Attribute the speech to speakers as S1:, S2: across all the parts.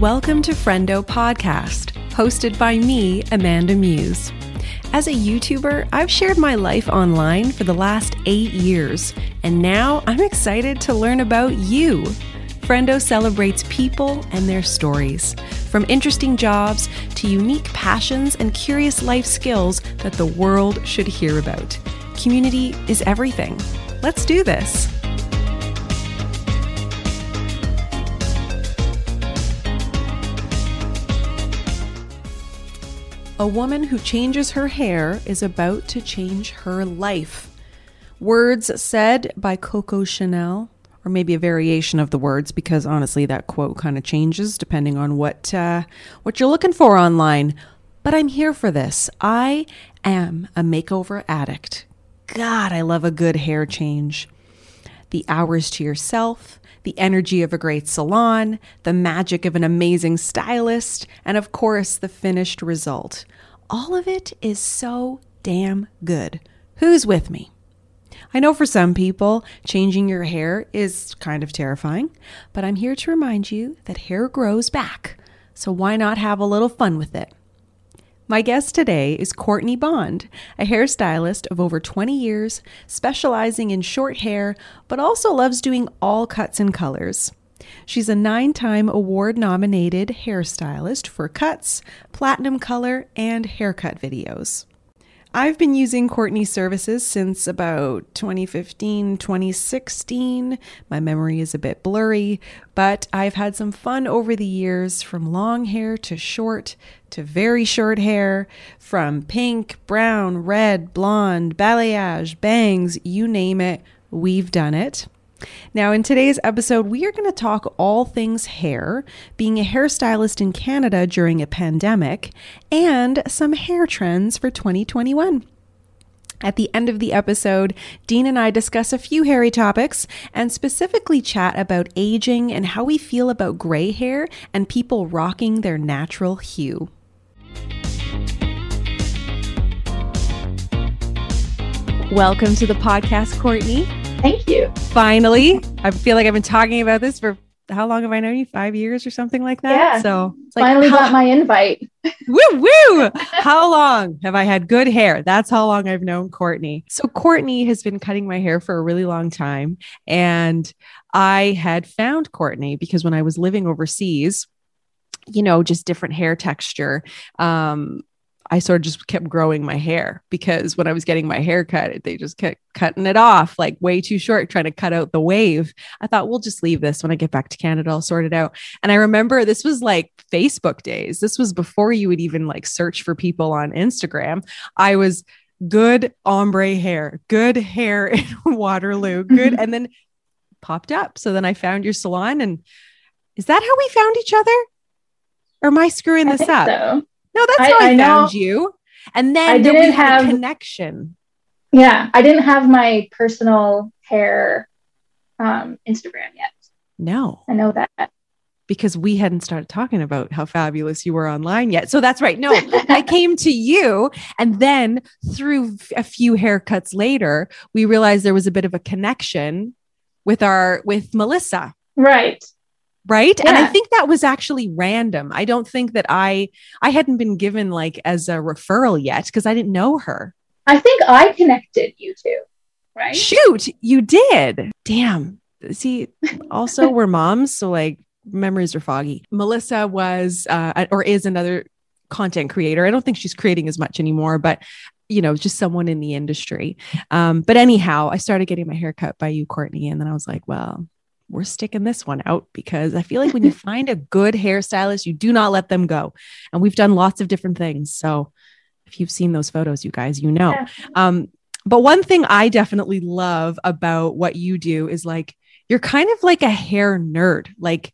S1: Welcome to Friendo Podcast, hosted by me, Amanda Muse. As a YouTuber, I've shared my life online for the last eight years, and now I'm excited to learn about you. Friendo celebrates people and their stories, from interesting jobs to unique passions and curious life skills that the world should hear about. Community is everything. Let's do this. A woman who changes her hair is about to change her life. Words said by Coco Chanel, or maybe a variation of the words, because honestly, that quote kind of changes depending on what uh, what you're looking for online. But I'm here for this. I am a makeover addict. God, I love a good hair change. The hours to yourself, the energy of a great salon, the magic of an amazing stylist, and of course, the finished result. All of it is so damn good. Who's with me? I know for some people, changing your hair is kind of terrifying, but I'm here to remind you that hair grows back. So why not have a little fun with it? My guest today is Courtney Bond, a hairstylist of over 20 years, specializing in short hair, but also loves doing all cuts and colors. She's a nine time award nominated hairstylist for cuts, platinum color, and haircut videos. I've been using Courtney's services since about 2015, 2016. My memory is a bit blurry, but I've had some fun over the years from long hair to short to very short hair, from pink, brown, red, blonde, balayage, bangs, you name it, we've done it. Now, in today's episode, we are going to talk all things hair, being a hairstylist in Canada during a pandemic, and some hair trends for 2021. At the end of the episode, Dean and I discuss a few hairy topics and specifically chat about aging and how we feel about gray hair and people rocking their natural hue. Welcome to the podcast, Courtney.
S2: Thank you.
S1: Finally, I feel like I've been talking about this for how long have I known you? Five years or something like that.
S2: Yeah.
S1: So
S2: like, finally how, got my invite.
S1: woo woo! how long have I had good hair? That's how long I've known Courtney. So Courtney has been cutting my hair for a really long time, and I had found Courtney because when I was living overseas, you know, just different hair texture. Um, I sort of just kept growing my hair because when I was getting my hair cut, they just kept cutting it off like way too short, trying to cut out the wave. I thought we'll just leave this when I get back to Canada, I'll sort it out. And I remember this was like Facebook days. This was before you would even like search for people on Instagram. I was good ombre hair, good hair in Waterloo, good. and then popped up. So then I found your salon. And is that how we found each other? Or am I screwing this I up?
S2: So.
S1: No, that's I, how I, I found you. And then I didn't have a connection.
S2: Yeah, I didn't have my personal hair um, Instagram yet.
S1: No,
S2: I know that
S1: because we hadn't started talking about how fabulous you were online yet. So that's right. No, I came to you. And then through a few haircuts later, we realized there was a bit of a connection with our, with Melissa.
S2: Right
S1: right? Yeah. and i think that was actually random. I don't think that i i hadn't been given like as a referral yet because i didn't know her.
S2: I think i connected you two right?
S1: Shoot you did. Damn. See also we're moms so like memories are foggy. Melissa was uh or is another content creator. I don't think she's creating as much anymore but you know, just someone in the industry. Um, but anyhow, I started getting my hair cut by you, Courtney. And then I was like, well, we're sticking this one out because I feel like when you find a good hairstylist, you do not let them go. And we've done lots of different things. So if you've seen those photos, you guys, you know. Yeah. Um, but one thing I definitely love about what you do is like you're kind of like a hair nerd. Like,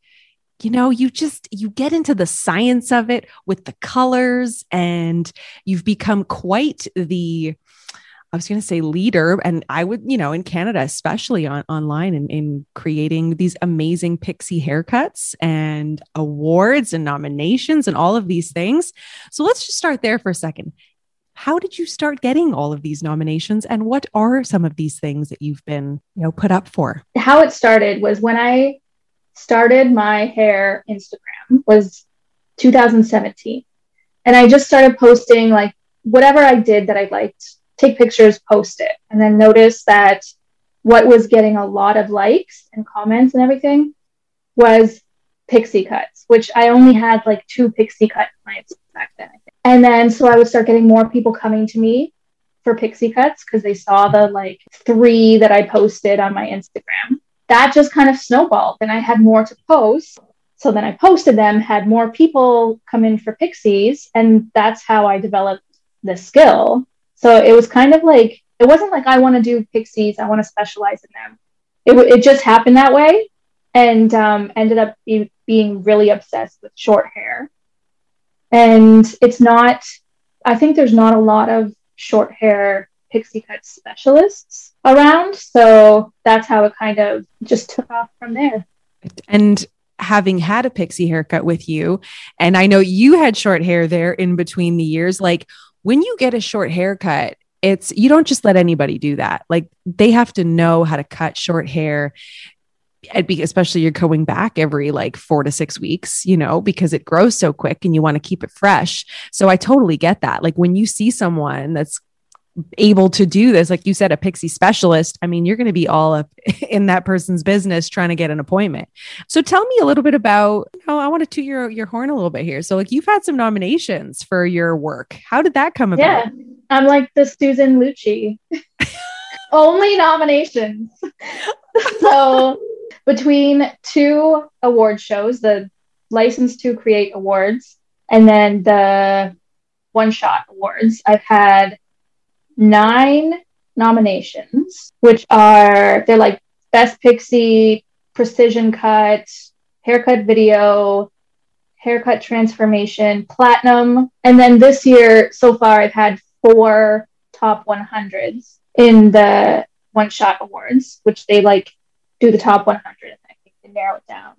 S1: you know, you just you get into the science of it with the colors and you've become quite the I was going to say leader, and I would, you know, in Canada, especially on online and in, in creating these amazing pixie haircuts and awards and nominations and all of these things. So let's just start there for a second. How did you start getting all of these nominations, and what are some of these things that you've been, you know, put up for?
S2: How it started was when I started my hair Instagram. was 2017. And I just started posting like whatever I did that I liked, take pictures, post it, and then notice that what was getting a lot of likes and comments and everything was pixie cuts, which I only had like two pixie cut clients back then. And then so I would start getting more people coming to me for pixie cuts because they saw the like three that I posted on my Instagram. That just kind of snowballed and I had more to post. So then I posted them, had more people come in for pixies, and that's how I developed the skill. So it was kind of like it wasn't like I want to do pixies, I want to specialize in them. It, it just happened that way and um, ended up be, being really obsessed with short hair. And it's not, I think there's not a lot of short hair pixie cut specialists around. So that's how it kind of just took off from there.
S1: And having had a pixie haircut with you, and I know you had short hair there in between the years, like when you get a short haircut, it's you don't just let anybody do that. Like they have to know how to cut short hair especially you're going back every like four to six weeks, you know, because it grows so quick and you want to keep it fresh. So I totally get that. Like when you see someone that's able to do this, like you said, a pixie specialist, I mean, you're going to be all up in that person's business trying to get an appointment. So tell me a little bit about, you I want to toot your, your horn a little bit here. So like you've had some nominations for your work. How did that come about?
S2: Yeah, I'm like the Susan Lucci. Only nominations. so between two award shows, the License to Create Awards and then the One Shot Awards, I've had nine nominations, which are they're like Best Pixie, Precision Cut, Haircut Video, Haircut Transformation, Platinum. And then this year, so far, I've had four top 100s in the One Shot Awards, which they like do the top 100 and I think they narrow it down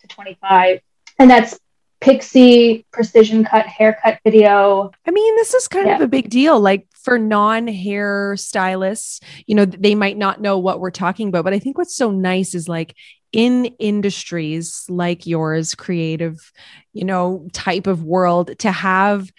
S2: to 25. And that's pixie precision cut haircut video.
S1: I mean, this is kind yeah. of a big deal. Like for non hair stylists, you know, they might not know what we're talking about, but I think what's so nice is like in industries like yours, creative, you know, type of world, to have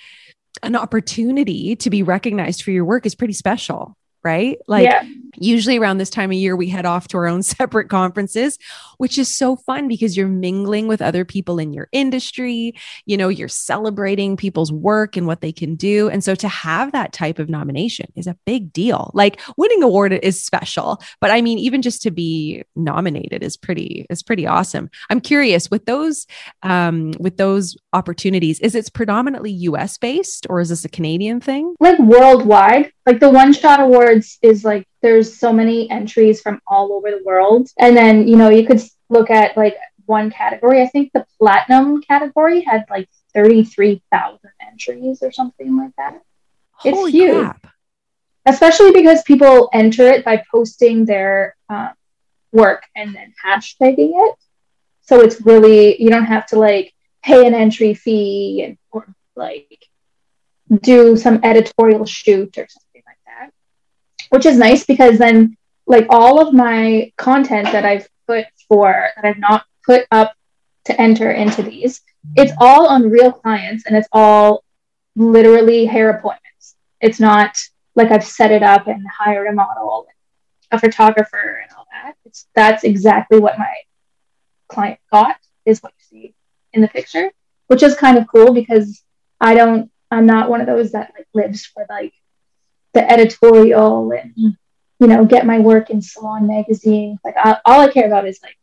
S1: an opportunity to be recognized for your work is pretty special right? Like yeah. Usually around this time of year, we head off to our own separate conferences, which is so fun because you're mingling with other people in your industry. You know, you're celebrating people's work and what they can do. And so to have that type of nomination is a big deal. Like winning award is special, but I mean, even just to be nominated is pretty, is pretty awesome. I'm curious with those, um, with those opportunities, is it predominantly US based or is this a Canadian thing?
S2: Like worldwide, like the one shot awards is like there's so many entries from all over the world. And then, you know, you could look at like one category. I think the platinum category had like 33,000 entries or something like that. Holy it's huge. Crap. Especially because people enter it by posting their um, work and then hashtagging it. So it's really, you don't have to like pay an entry fee and or like do some editorial shoot or something which is nice because then like all of my content that I've put for that I've not put up to enter into these, it's all on real clients and it's all literally hair appointments. It's not like I've set it up and hired a model, a photographer, and all that. It's that's exactly what my client got is what you see in the picture, which is kind of cool because I don't. I'm not one of those that like lives for like the editorial and you know get my work in salon magazine like I, all i care about is like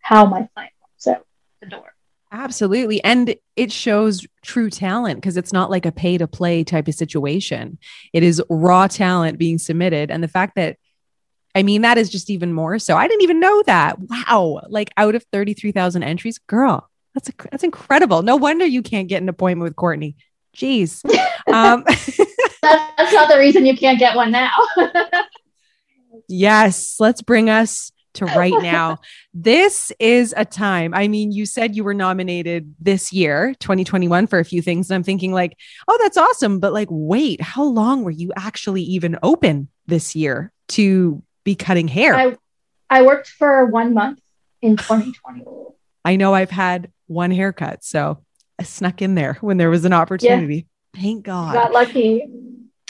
S2: how my client out the door
S1: absolutely and it shows true talent because it's not like a pay to play type of situation it is raw talent being submitted and the fact that I mean, that is just even more so. I didn't even know that. Wow. Like out of 33,000 entries, girl, that's a, that's incredible. No wonder you can't get an appointment with Courtney. Jeez. um,
S2: that's not the reason you can't get one now.
S1: yes, let's bring us to right now. this is a time. I mean, you said you were nominated this year, 2021, for a few things. And I'm thinking, like, oh, that's awesome. But like, wait, how long were you actually even open this year to be cutting hair?
S2: I, I worked for one month in 2020.
S1: I know I've had one haircut, so I snuck in there when there was an opportunity. Yeah. Thank God.
S2: Got lucky.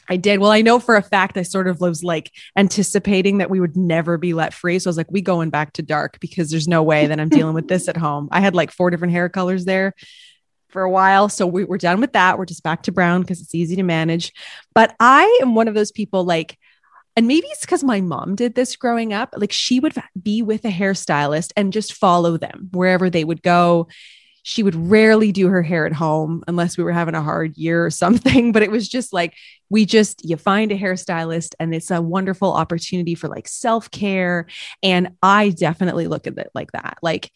S1: I did. Well, I know for a fact I sort of was like anticipating that we would never be let free. So I was like, we going back to dark because there's no way that I'm dealing with this at home. I had like four different hair colors there for a while. So we, we're done with that. We're just back to brown because it's easy to manage. But I am one of those people like, and maybe it's because my mom did this growing up. Like she would be with a hairstylist and just follow them wherever they would go she would rarely do her hair at home unless we were having a hard year or something. But it was just like, we just, you find a hairstylist and it's a wonderful opportunity for like self care. And I definitely look at it like that. Like,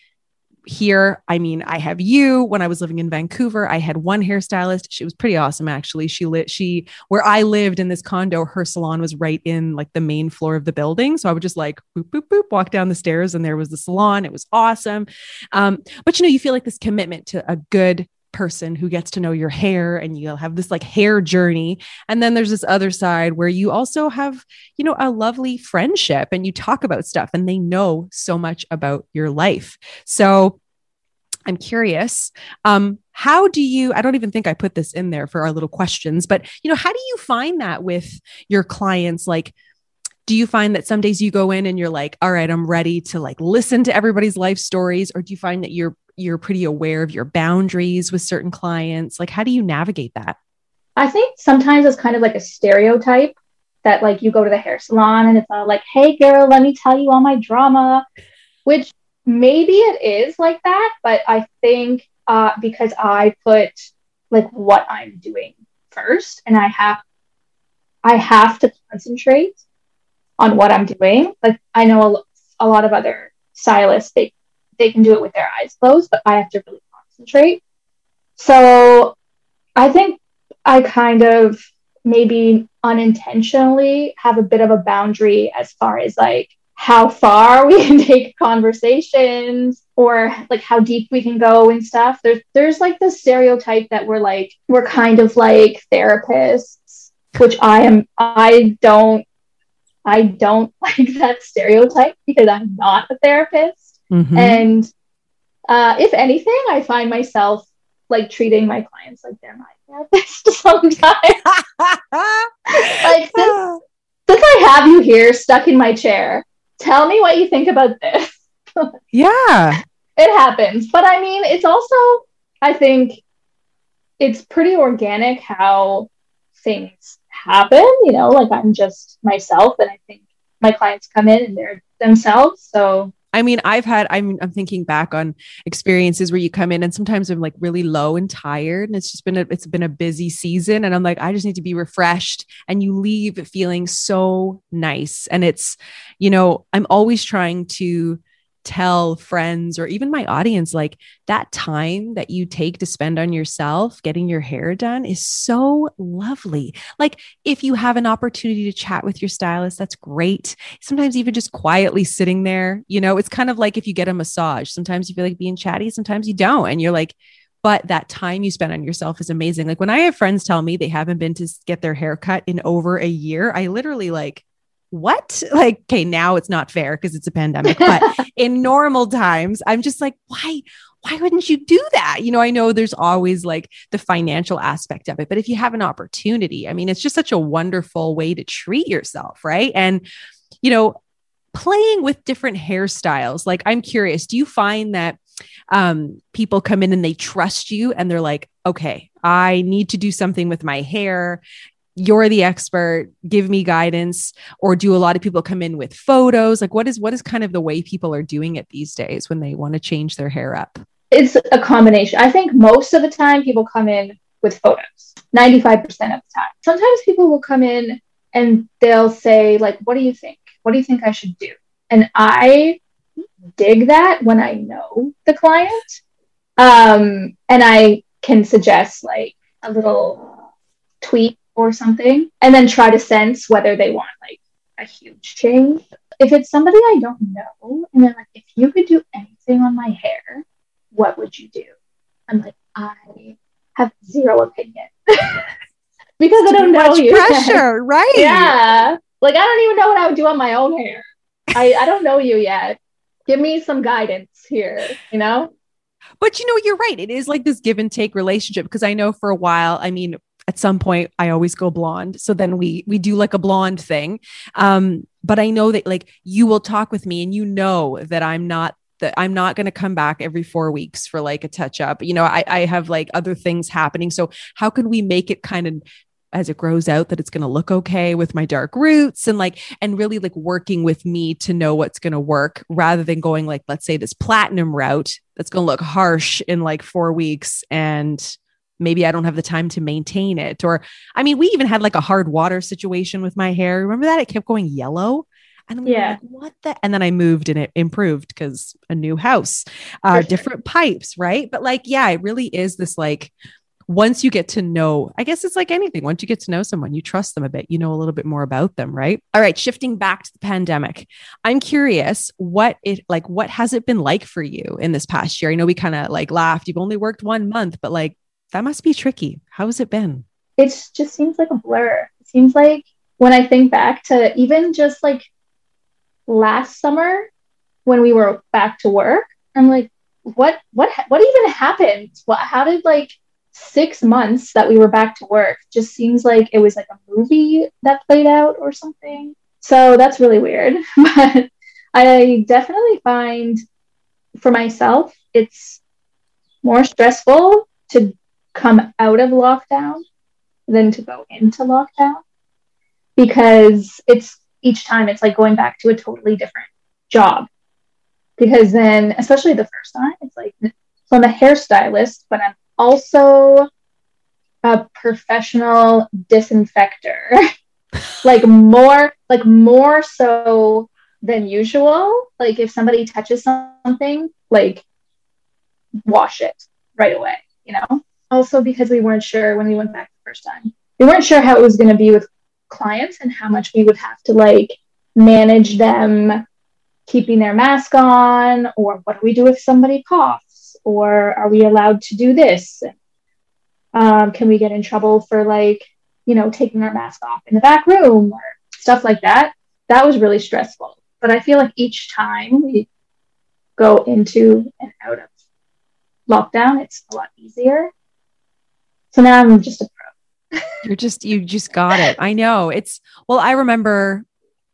S1: here. I mean, I have you. When I was living in Vancouver, I had one hairstylist. She was pretty awesome, actually. She lit, she, where I lived in this condo, her salon was right in like the main floor of the building. So I would just like boop, boop, boop, walk down the stairs and there was the salon. It was awesome. Um, but you know, you feel like this commitment to a good person who gets to know your hair and you'll have this like hair journey. And then there's this other side where you also have you know a lovely friendship and you talk about stuff and they know so much about your life. So i'm curious um how do you i don't even think i put this in there for our little questions but you know how do you find that with your clients? Like do you find that some days you go in and you're like all right i'm ready to like listen to everybody's life stories or do you find that you're you're pretty aware of your boundaries with certain clients? Like how do you navigate that?
S2: I think sometimes it's kind of like a stereotype that like you go to the hair salon and it's all like hey girl let me tell you all my drama which maybe it is like that but i think uh, because i put like what i'm doing first and i have i have to concentrate on what i'm doing. Like i know a, a lot of other stylists they they can do it with their eyes closed, but I have to really concentrate. So I think I kind of maybe unintentionally have a bit of a boundary as far as like how far we can take conversations or like how deep we can go and stuff. There's there's like the stereotype that we're like we're kind of like therapists, which I am I don't I don't like that stereotype because I'm not a therapist. Mm-hmm. And uh, if anything, I find myself like treating my clients like they're my therapist sometimes. like since, since I have you here stuck in my chair, tell me what you think about this.
S1: yeah.
S2: It happens. But I mean, it's also, I think it's pretty organic how things happen. You know, like I'm just myself, and I think my clients come in and they're themselves. So
S1: I mean, I've had, I'm, I'm thinking back on experiences where you come in and sometimes I'm like really low and tired and it's just been a, it's been a busy season. And I'm like, I just need to be refreshed. And you leave feeling so nice. And it's, you know, I'm always trying to tell friends or even my audience like that time that you take to spend on yourself getting your hair done is so lovely. Like if you have an opportunity to chat with your stylist, that's great. Sometimes even just quietly sitting there, you know, it's kind of like if you get a massage. Sometimes you feel like being chatty, sometimes you don't. And you're like, but that time you spend on yourself is amazing. Like when I have friends tell me they haven't been to get their hair cut in over a year, I literally like what? Like, okay, now it's not fair because it's a pandemic, but in normal times, I'm just like, why? Why wouldn't you do that? You know, I know there's always like the financial aspect of it, but if you have an opportunity, I mean, it's just such a wonderful way to treat yourself, right? And, you know, playing with different hairstyles, like, I'm curious, do you find that um, people come in and they trust you and they're like, okay, I need to do something with my hair you're the expert give me guidance or do a lot of people come in with photos? Like what is what is kind of the way people are doing it these days when they want to change their hair up?
S2: It's a combination. I think most of the time people come in with photos 95% of the time. Sometimes people will come in and they'll say like what do you think? What do you think i should do? And i dig that when i know the client um, and i can suggest like a little tweak or something, and then try to sense whether they want like a huge change. If it's somebody I don't know, and they're like, if you could do anything on my hair, what would you do? I'm like, I have zero opinion because I don't know you.
S1: Pressure, right?
S2: Yeah, like I don't even know what I would do on my own hair. I I don't know you yet. Give me some guidance here, you know.
S1: But you know, you're right. It is like this give and take relationship because I know for a while, I mean, at some point I always go blonde. So then we we do like a blonde thing. Um, but I know that like you will talk with me and you know that I'm not that I'm not going to come back every four weeks for like a touch up. You know, I, I have like other things happening. So how can we make it kind of as it grows out that it's going to look okay with my dark roots and like and really like working with me to know what's going to work rather than going like let's say this platinum route that's going to look harsh in like 4 weeks and maybe I don't have the time to maintain it or I mean we even had like a hard water situation with my hair remember that it kept going yellow and we yeah. like, what the? And then I moved and it improved because a new house, uh, sure. different pipes, right? But like, yeah, it really is this like once you get to know, I guess it's like anything. Once you get to know someone, you trust them a bit, you know a little bit more about them, right? All right, shifting back to the pandemic. I'm curious what it like what has it been like for you in this past year? I know we kind of like laughed. You've only worked one month, but like that must be tricky. How has it been?
S2: It just seems like a blur. It seems like when I think back to even just like last summer when we were back to work, I'm like, what what what even happened? What how did like six months that we were back to work just seems like it was like a movie that played out or something. So that's really weird. but I definitely find for myself, it's more stressful to come out of lockdown than to go into lockdown because it's each time it's like going back to a totally different job. Because then, especially the first time, it's like, so I'm a hairstylist, but I'm also a professional disinfector. like more like more so than usual. Like if somebody touches something, like wash it right away, you know? Also because we weren't sure when we went back the first time. We weren't sure how it was going to be with clients and how much we would have to like manage them keeping their mask on or what do we do if somebody coughs or are we allowed to do this? Um, can we get in trouble for like you know taking our mask off in the back room or stuff like that? That was really stressful. But i feel like each time we go into and out of lockdown it's a lot easier so now i'm just a pro
S1: you're just you just got it i know it's well i remember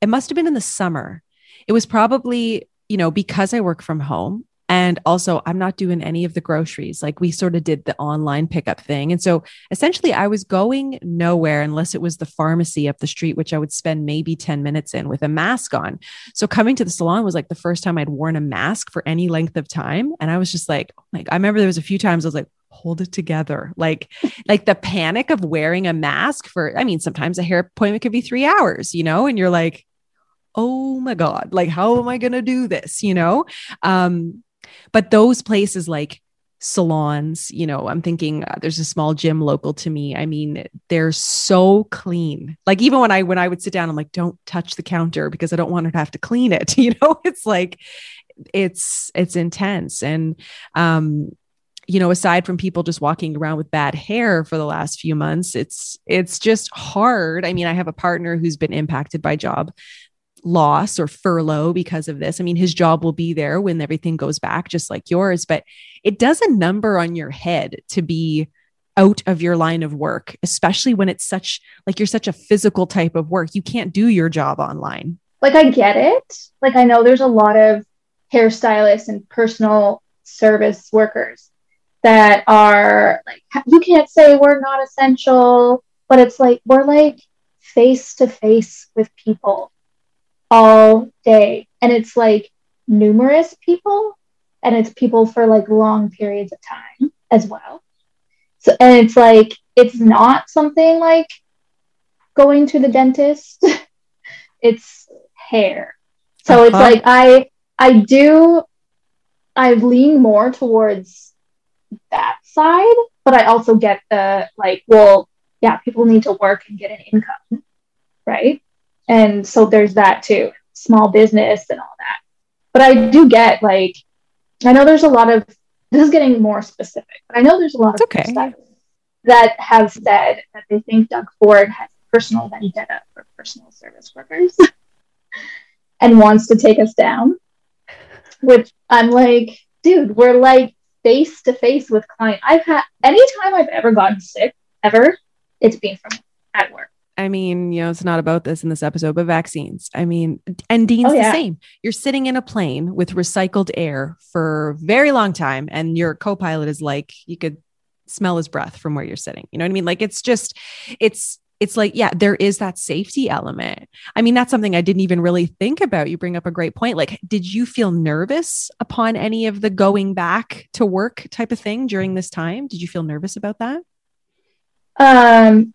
S1: it must have been in the summer it was probably you know because i work from home and also, I'm not doing any of the groceries. Like we sort of did the online pickup thing. And so essentially, I was going nowhere unless it was the pharmacy up the street, which I would spend maybe 10 minutes in with a mask on. So coming to the salon was like the first time I'd worn a mask for any length of time. And I was just like, oh like, I remember there was a few times I was like, hold it together like like the panic of wearing a mask for i mean sometimes a hair appointment could be three hours you know and you're like oh my god like how am i going to do this you know um but those places like salons, you know, I'm thinking uh, there's a small gym local to me. I mean, they're so clean. Like even when I when I would sit down, I'm like, don't touch the counter because I don't want her to have to clean it. You know, it's like it's it's intense and um you know aside from people just walking around with bad hair for the last few months it's it's just hard i mean i have a partner who's been impacted by job loss or furlough because of this. I mean, his job will be there when everything goes back, just like yours, but it does a number on your head to be out of your line of work, especially when it's such like you're such a physical type of work. You can't do your job online.
S2: Like, I get it. Like, I know there's a lot of hairstylists and personal service workers that are like, you can't say we're not essential, but it's like, we're like face to face with people all day. And it's like numerous people and it's people for like long periods of time as well. So, and it's like, it's not something like going to the dentist, it's hair. So uh-huh. it's like, I, I do, I lean more towards that side, but I also get the like, well, yeah, people need to work and get an income, right? And so there's that too, small business and all that. But I do get like, I know there's a lot of, this is getting more specific, but I know there's a lot of
S1: okay.
S2: that have said that they think Doug Ford has personal vendetta for personal service workers and wants to take us down. Which I'm like, dude, we're like face to face with client. I've had anytime I've ever gotten sick, ever, it's been from at work.
S1: I mean, you know, it's not about this in this episode, but vaccines. I mean, and Dean's oh, yeah. the same. You're sitting in a plane with recycled air for a very long time, and your co pilot is like, you could smell his breath from where you're sitting. You know what I mean? Like, it's just, it's, it's like, yeah, there is that safety element. I mean, that's something I didn't even really think about. You bring up a great point. Like, did you feel nervous upon any of the going back to work type of thing during this time? Did you feel nervous about that?
S2: Um,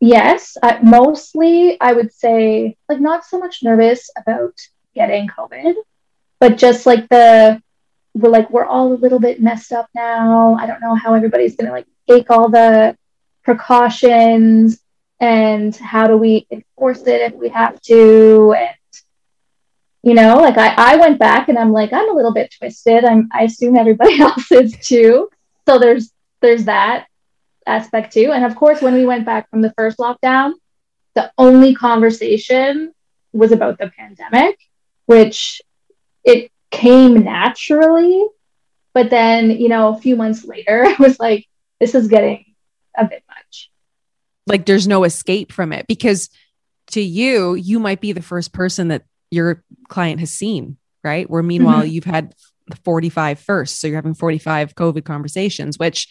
S2: yes, I, mostly I would say like not so much nervous about getting COVID, but just like the we're like we're all a little bit messed up now. I don't know how everybody's gonna like take all the precautions and how do we enforce it if we have to and you know like I, I went back and i'm like i'm a little bit twisted i'm i assume everybody else is too so there's there's that aspect too. And of course, when we went back from the first lockdown, the only conversation was about the pandemic, which it came naturally. But then, you know, a few months later, it was like, this is getting a bit.
S1: Like there's no escape from it because to you, you might be the first person that your client has seen, right? Where meanwhile, mm-hmm. you've had 45 first. So you're having 45 COVID conversations, which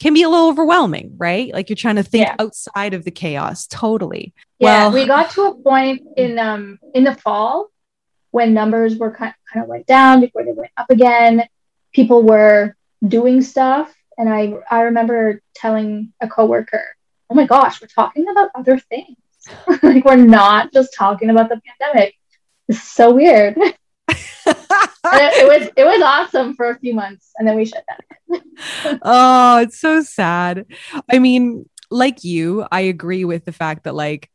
S1: can be a little overwhelming, right? Like you're trying to think yeah. outside of the chaos. Totally.
S2: Yeah, well, we got to a point in um in the fall when numbers were kind kind of went down before they went up again. People were doing stuff, and I I remember telling a coworker, "Oh my gosh, we're talking about other things. like we're not just talking about the pandemic. It's so weird." it, it, was it was awesome for a few months, and then we shut down.
S1: oh, it's so sad. I mean, like you, I agree with the fact that like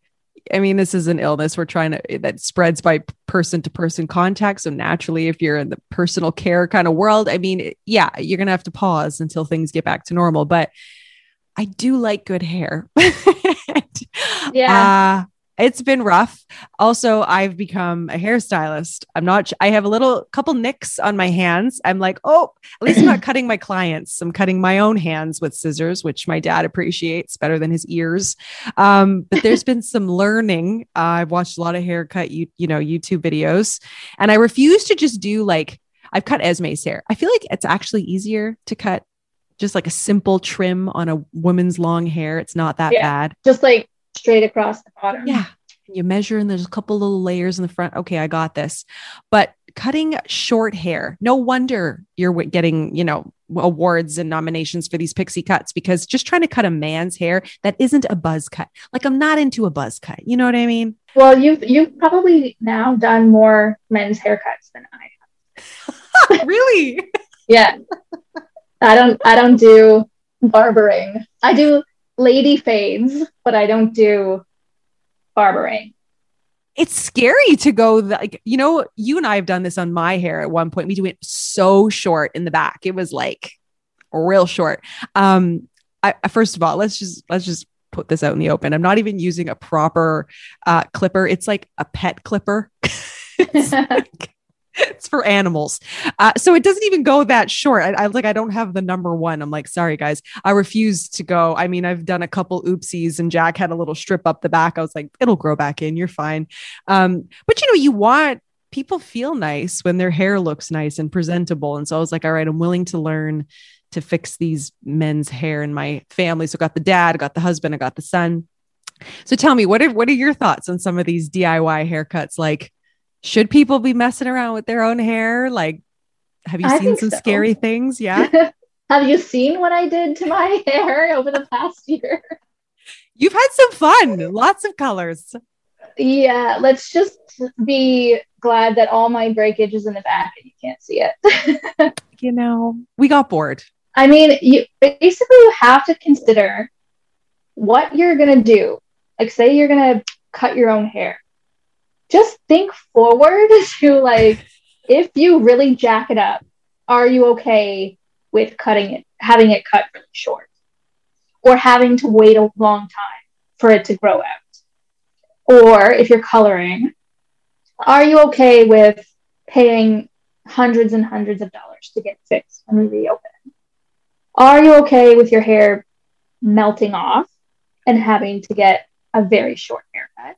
S1: I mean, this is an illness we're trying to that spreads by person to person contact. So naturally, if you're in the personal care kind of world, I mean, yeah, you're gonna have to pause until things get back to normal. But I do like good hair.
S2: yeah.
S1: Uh, it's been rough. Also, I've become a hairstylist. I'm not, I have a little couple nicks on my hands. I'm like, oh, at least I'm not cutting my clients. I'm cutting my own hands with scissors, which my dad appreciates better than his ears. Um, but there's been some learning. Uh, I've watched a lot of haircut, you, you know, YouTube videos, and I refuse to just do like, I've cut Esme's hair. I feel like it's actually easier to cut just like a simple trim on a woman's long hair. It's not that yeah, bad.
S2: Just like straight across the bottom.
S1: Yeah. You measure and there's a couple little layers in the front. Okay, I got this. But cutting short hair, no wonder you're getting, you know, awards and nominations for these pixie cuts because just trying to cut a man's hair that isn't a buzz cut. Like I'm not into a buzz cut. You know what I mean?
S2: Well, you've you've probably now done more men's haircuts than I
S1: have. really?
S2: yeah. I don't I don't do barbering. I do lady fades, but I don't do barbering.
S1: It's scary to go like you know you and I have done this on my hair at one point. We do it so short in the back. It was like real short. Um, I, first of all, let's just let's just put this out in the open. I'm not even using a proper uh, clipper. It's like a pet clipper. like, it's for animals. Uh, so it doesn't even go that short. I, I, like I don't have the number one. I'm like, sorry guys, I refuse to go. I mean, I've done a couple oopsies, and Jack had a little strip up the back. I was like, it'll grow back in. You're fine. Um, but you know, you want people feel nice when their hair looks nice and presentable. And so I was like, all right, I'm willing to learn to fix these men's hair in my family. So I got the dad, I got the husband, I got the son. So tell me, what are what are your thoughts on some of these DIY haircuts? Like should people be messing around with their own hair? Like, have you I seen some so. scary things? Yeah.
S2: have you seen what I did to my hair over the past year?
S1: You've had some fun, lots of colors.
S2: Yeah, let's just be glad that all my breakage is in the back and you can't see
S1: it. you know, we got bored.
S2: I mean, you basically you have to consider what you're gonna do. Like, say you're gonna cut your own hair just think forward to like if you really jack it up, are you okay with cutting it, having it cut really short, or having to wait a long time for it to grow out? Or if you're coloring, are you okay with paying hundreds and hundreds of dollars to get fixed we reopen? Are you okay with your hair melting off and having to get a very short haircut?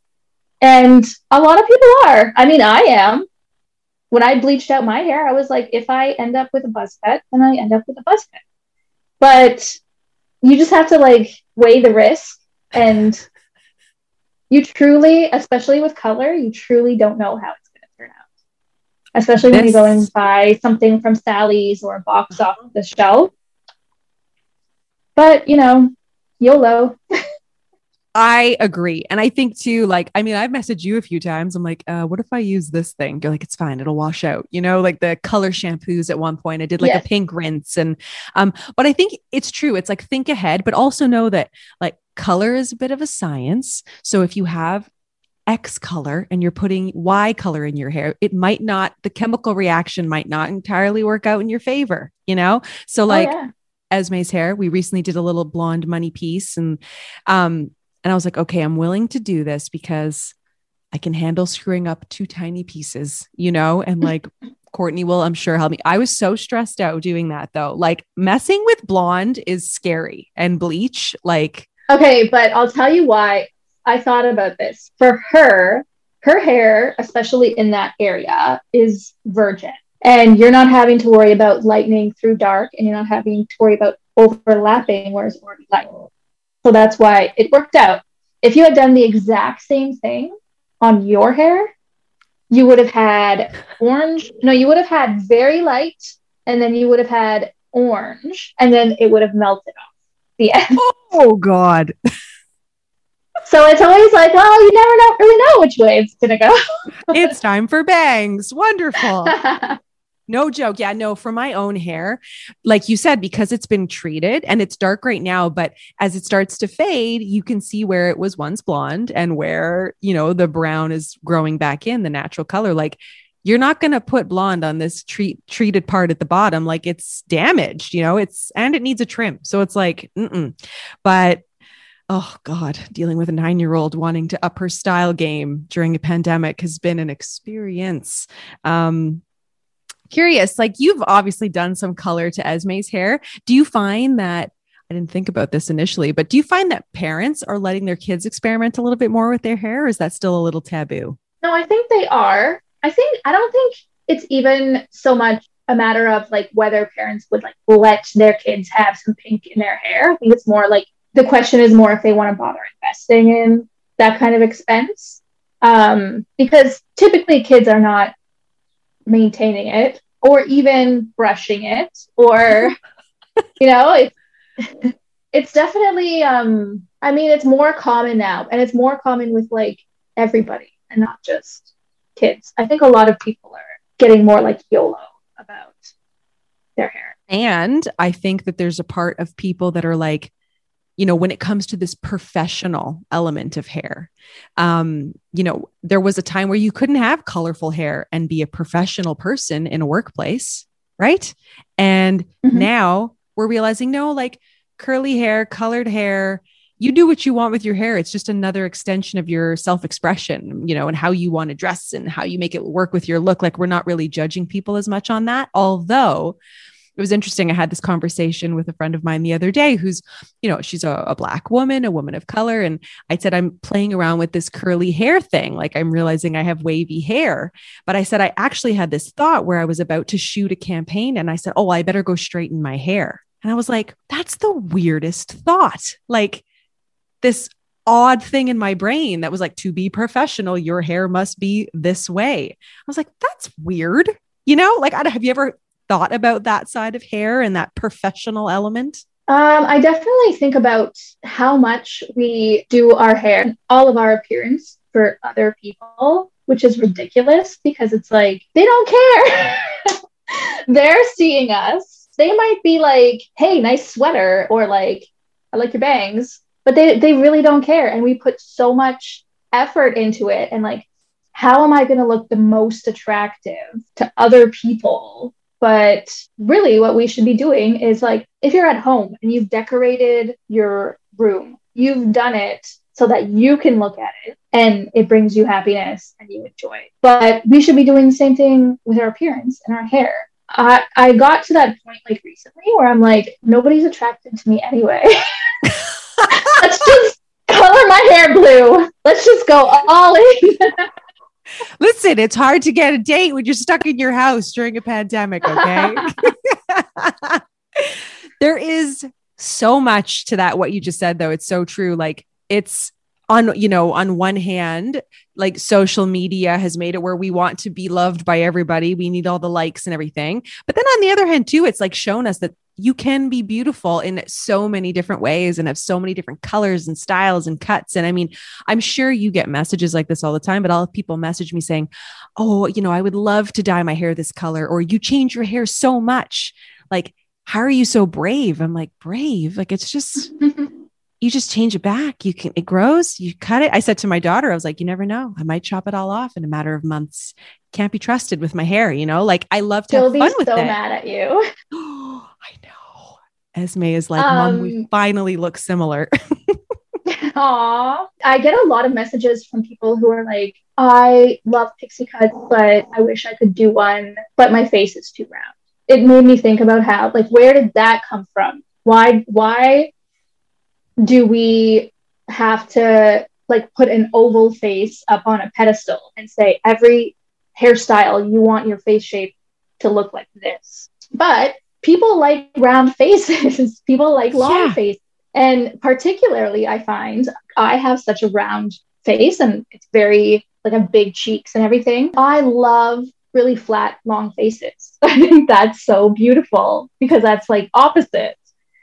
S2: And a lot of people are. I mean, I am. When I bleached out my hair, I was like, if I end up with a buzz cut, then I end up with a buzz cut. But you just have to like weigh the risk and you truly, especially with color, you truly don't know how it's going to turn out. Especially when you go and buy something from Sally's or a box uh-huh. off the shelf. But, you know, YOLO.
S1: I agree. And I think too, like, I mean, I've messaged you a few times. I'm like, uh, what if I use this thing? You're like, it's fine, it'll wash out. You know, like the color shampoos at one point. I did like yes. a pink rinse. And um, but I think it's true. It's like think ahead, but also know that like color is a bit of a science. So if you have X color and you're putting Y color in your hair, it might not, the chemical reaction might not entirely work out in your favor, you know? So, oh, like, oh, yeah. Esme's hair, we recently did a little blonde money piece and um and I was like, okay, I'm willing to do this because I can handle screwing up two tiny pieces, you know? And like Courtney will, I'm sure, help me. I was so stressed out doing that though. Like messing with blonde is scary and bleach, like.
S2: Okay, but I'll tell you why I thought about this. For her, her hair, especially in that area, is virgin. And you're not having to worry about lightening through dark and you're not having to worry about overlapping where it's already light. So that's why it worked out. If you had done the exact same thing on your hair, you would have had orange. No, you would have had very light, and then you would have had orange, and then it would have melted off the end.
S1: Oh God.
S2: so it's always like, well, you never know, really know which way it's gonna go.
S1: it's time for bangs. Wonderful. No joke. Yeah, no, for my own hair, like you said, because it's been treated and it's dark right now, but as it starts to fade, you can see where it was once blonde and where, you know, the brown is growing back in the natural color. Like you're not going to put blonde on this treat treated part at the bottom. Like it's damaged, you know, it's, and it needs a trim. So it's like, mm-mm. but oh god dealing with a nine year old wanting to up her style game during a pandemic has been an experience um curious, like you've obviously done some color to Esme's hair. Do you find that? I didn't think about this initially, but do you find that parents are letting their kids experiment a little bit more with their hair, or is that still a little taboo?
S2: No, I think they are. I think I don't think it's even so much a matter of like whether parents would like let their kids have some pink in their hair. I think it's more like the question is more if they want to bother investing in that kind of expense. Um, because typically kids are not maintaining it or even brushing it or you know it's it's definitely um i mean it's more common now and it's more common with like everybody and not just kids. I think a lot of people are getting more like yolo about their hair.
S1: And i think that there's a part of people that are like you know when it comes to this professional element of hair um you know there was a time where you couldn't have colorful hair and be a professional person in a workplace right? And mm-hmm. now we're realizing no like curly hair colored hair you do what you want with your hair. It's just another extension of your self-expression you know and how you want to dress and how you make it work with your look. Like we're not really judging people as much on that although it was interesting. I had this conversation with a friend of mine the other day who's, you know, she's a, a, black woman, a woman of color. And I said, I'm playing around with this curly hair thing. Like I'm realizing I have wavy hair. But I said, I actually had this thought where I was about to shoot a campaign and I said, Oh, I better go straighten my hair. And I was like, That's the weirdest thought. Like this odd thing in my brain that was like, To be professional, your hair must be this way. I was like, That's weird. You know, like, I, have you ever thought about that side of hair and that professional element?
S2: Um, I definitely think about how much we do our hair, all of our appearance for other people, which is ridiculous because it's like they don't care. They're seeing us. They might be like, hey, nice sweater, or like, I like your bangs, but they, they really don't care. And we put so much effort into it. And like, how am I going to look the most attractive to other people but really, what we should be doing is like if you're at home and you've decorated your room, you've done it so that you can look at it and it brings you happiness and you enjoy it. But we should be doing the same thing with our appearance and our hair. I I got to that point like recently where I'm like, nobody's attracted to me anyway. Let's just color my hair blue. Let's just go all in.
S1: Listen, it's hard to get a date when you're stuck in your house during a pandemic, okay? there is so much to that what you just said though. It's so true. Like it's on you know on one hand like social media has made it where we want to be loved by everybody. We need all the likes and everything. But then on the other hand too it's like shown us that you can be beautiful in so many different ways and have so many different colors and styles and cuts. And i mean i'm sure you get messages like this all the time but all people message me saying oh you know i would love to dye my hair this color or you change your hair so much. Like how are you so brave? I'm like brave? Like it's just you just change it back. You can, it grows, you cut it. I said to my daughter, I was like, you never know. I might chop it all off in a matter of months. Can't be trusted with my hair, you know? Like I love to She'll have fun with
S2: so
S1: it.
S2: mad at you.
S1: Oh, I know. Esme is like, um, Mom, we um, finally look similar.
S2: Aw. I get a lot of messages from people who are like, I love pixie cuts, but I wish I could do one, but my face is too round. It made me think about how, like, where did that come from? Why, why do we have to like put an oval face up on a pedestal and say every hairstyle you want your face shape to look like this. But people like round faces. People like long yeah. faces and particularly i find i have such a round face and it's very like a big cheeks and everything. I love really flat long faces. I think that's so beautiful because that's like opposite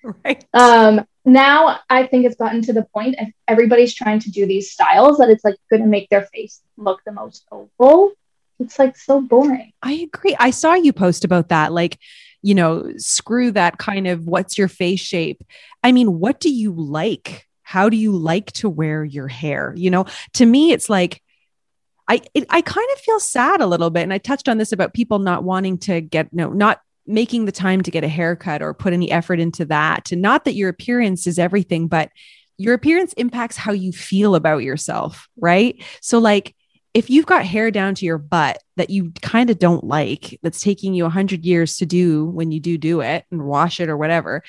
S2: right um now I think it's gotten to the point if everybody's trying to do these styles that it's like going to make their face look the most oval. It's like so boring.
S1: I agree. I saw you post about that. Like, you know, screw that kind of what's your face shape. I mean, what do you like? How do you like to wear your hair? You know, to me, it's like, I, it, I kind of feel sad a little bit. And I touched on this about people not wanting to get, no, not making the time to get a haircut or put any effort into that. And not that your appearance is everything, but your appearance impacts how you feel about yourself, right? So, like, if you've got hair down to your butt that you kind of don't like, that's taking you 100 years to do when you do do it and wash it or whatever,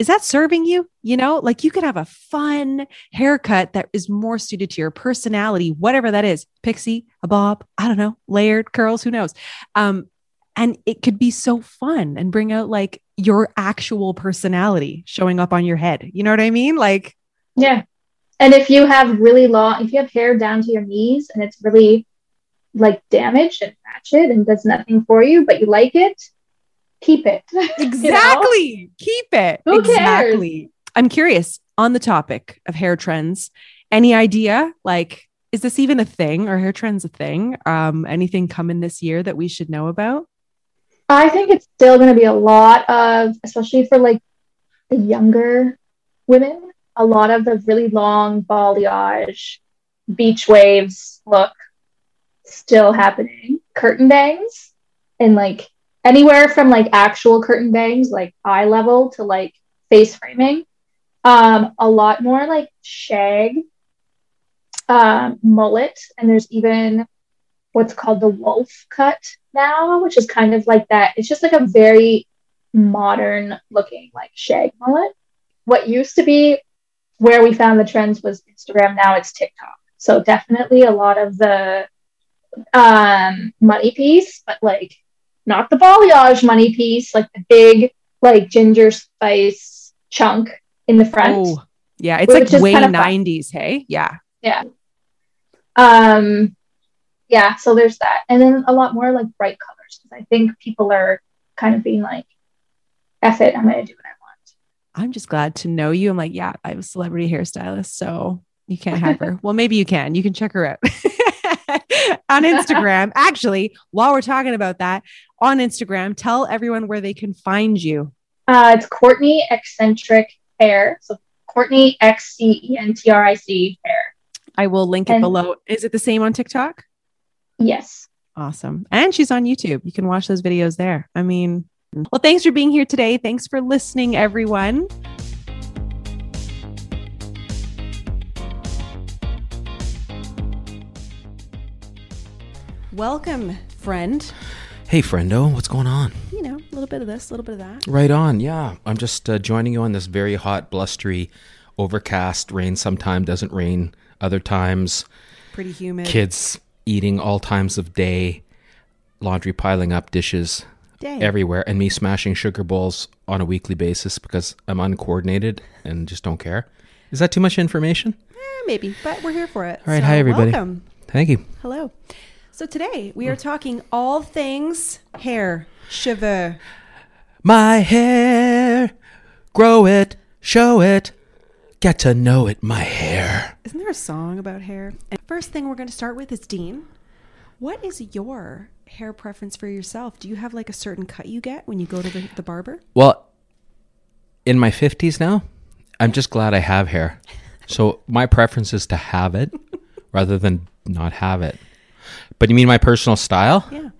S1: is that serving you? You know, like you could have a fun haircut that is more suited to your personality, whatever that is pixie, a bob, I don't know, layered curls, who knows? Um, and it could be so fun and bring out like your actual personality showing up on your head. You know what I mean? Like,
S2: yeah. And if you have really long, if you have hair down to your knees and it's really like damaged and ratchet and does nothing for you, but you like it, keep it.
S1: Exactly. you know? Keep it.
S2: Who
S1: exactly.
S2: Cares?
S1: I'm curious on the topic of hair trends. Any idea like is this even a thing? Are hair trends a thing? Um, anything coming this year that we should know about?
S2: I think it's still going to be a lot of, especially for like the younger women, a lot of the really long balayage, beach waves look still happening. Curtain bangs and like anywhere from like actual curtain bangs, like eye level to like face framing. Um, a lot more like shag, um, mullet, and there's even what's called the wolf cut now, which is kind of like that. It's just like a very modern looking like shag mullet. What used to be where we found the trends was Instagram. Now it's TikTok. So definitely a lot of the um, money piece, but like not the balayage money piece, like the big like ginger spice chunk in the front. Oh,
S1: yeah, it's like way 90s, hey? Yeah.
S2: Yeah. Um yeah, so there's that. And then a lot more like bright colors because I think people are kind of being like, F it, I'm going to do what I want.
S1: I'm just glad to know you. I'm like, yeah, I'm a celebrity hairstylist. So you can't have her. well, maybe you can. You can check her out on Instagram. Actually, while we're talking about that, on Instagram, tell everyone where they can find you.
S2: Uh, it's Courtney Eccentric Hair. So Courtney X C E N T R I C Hair.
S1: I will link it and- below. Is it the same on TikTok?
S2: Yes.
S1: Awesome. And she's on YouTube. You can watch those videos there. I mean, well, thanks for being here today. Thanks for listening, everyone. Welcome, friend.
S3: Hey, friendo, what's going on?
S1: you know, a little bit of this, a little bit of that.
S3: Right on. Yeah. I'm just uh, joining you on this very hot, blustery, overcast, rain sometime, doesn't rain other times,
S1: Pretty humid.
S3: kids eating all times of day, laundry piling up, dishes
S1: Day.
S3: everywhere, and me smashing sugar bowls on a weekly basis because I'm uncoordinated and just don't care. Is that too much information?
S1: Eh, maybe, but we're here for it.
S3: All right. Hi, everybody.
S1: Welcome.
S3: Thank you.
S1: Hello. So today we are talking all things hair, cheveux.
S3: My hair, grow it, show it, get to know it, my hair.
S1: Isn't there a song about hair? And first thing we're going to start with is Dean. What is your hair preference for yourself? Do you have like a certain cut you get when you go to the, the barber?
S3: Well, in my 50s now, I'm just glad I have hair. So my preference is to have it rather than not have it. But you mean my personal style?
S1: Yeah.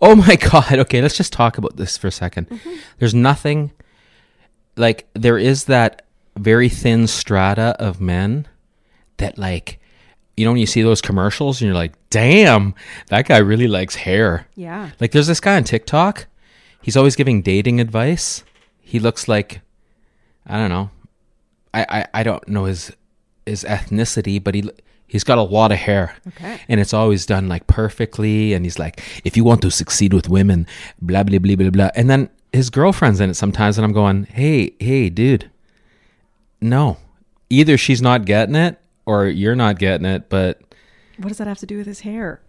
S3: Oh my God. Okay, let's just talk about this for a 2nd mm-hmm. There's nothing like, there is that very thin strata of men that, like, you know, when you see those commercials and you're like, damn, that guy really likes hair.
S1: Yeah.
S3: Like there's this guy on TikTok. He's always giving dating advice. He looks like I don't know. I, I, I don't know his his ethnicity, but he he's got a lot of hair.
S1: Okay.
S3: And it's always done like perfectly and he's like, if you want to succeed with women, blah blah blah blah blah. And then his girlfriend's in it sometimes and I'm going, Hey, hey, dude. No. Either she's not getting it or you're not getting it, but
S1: What does that have to do with his hair?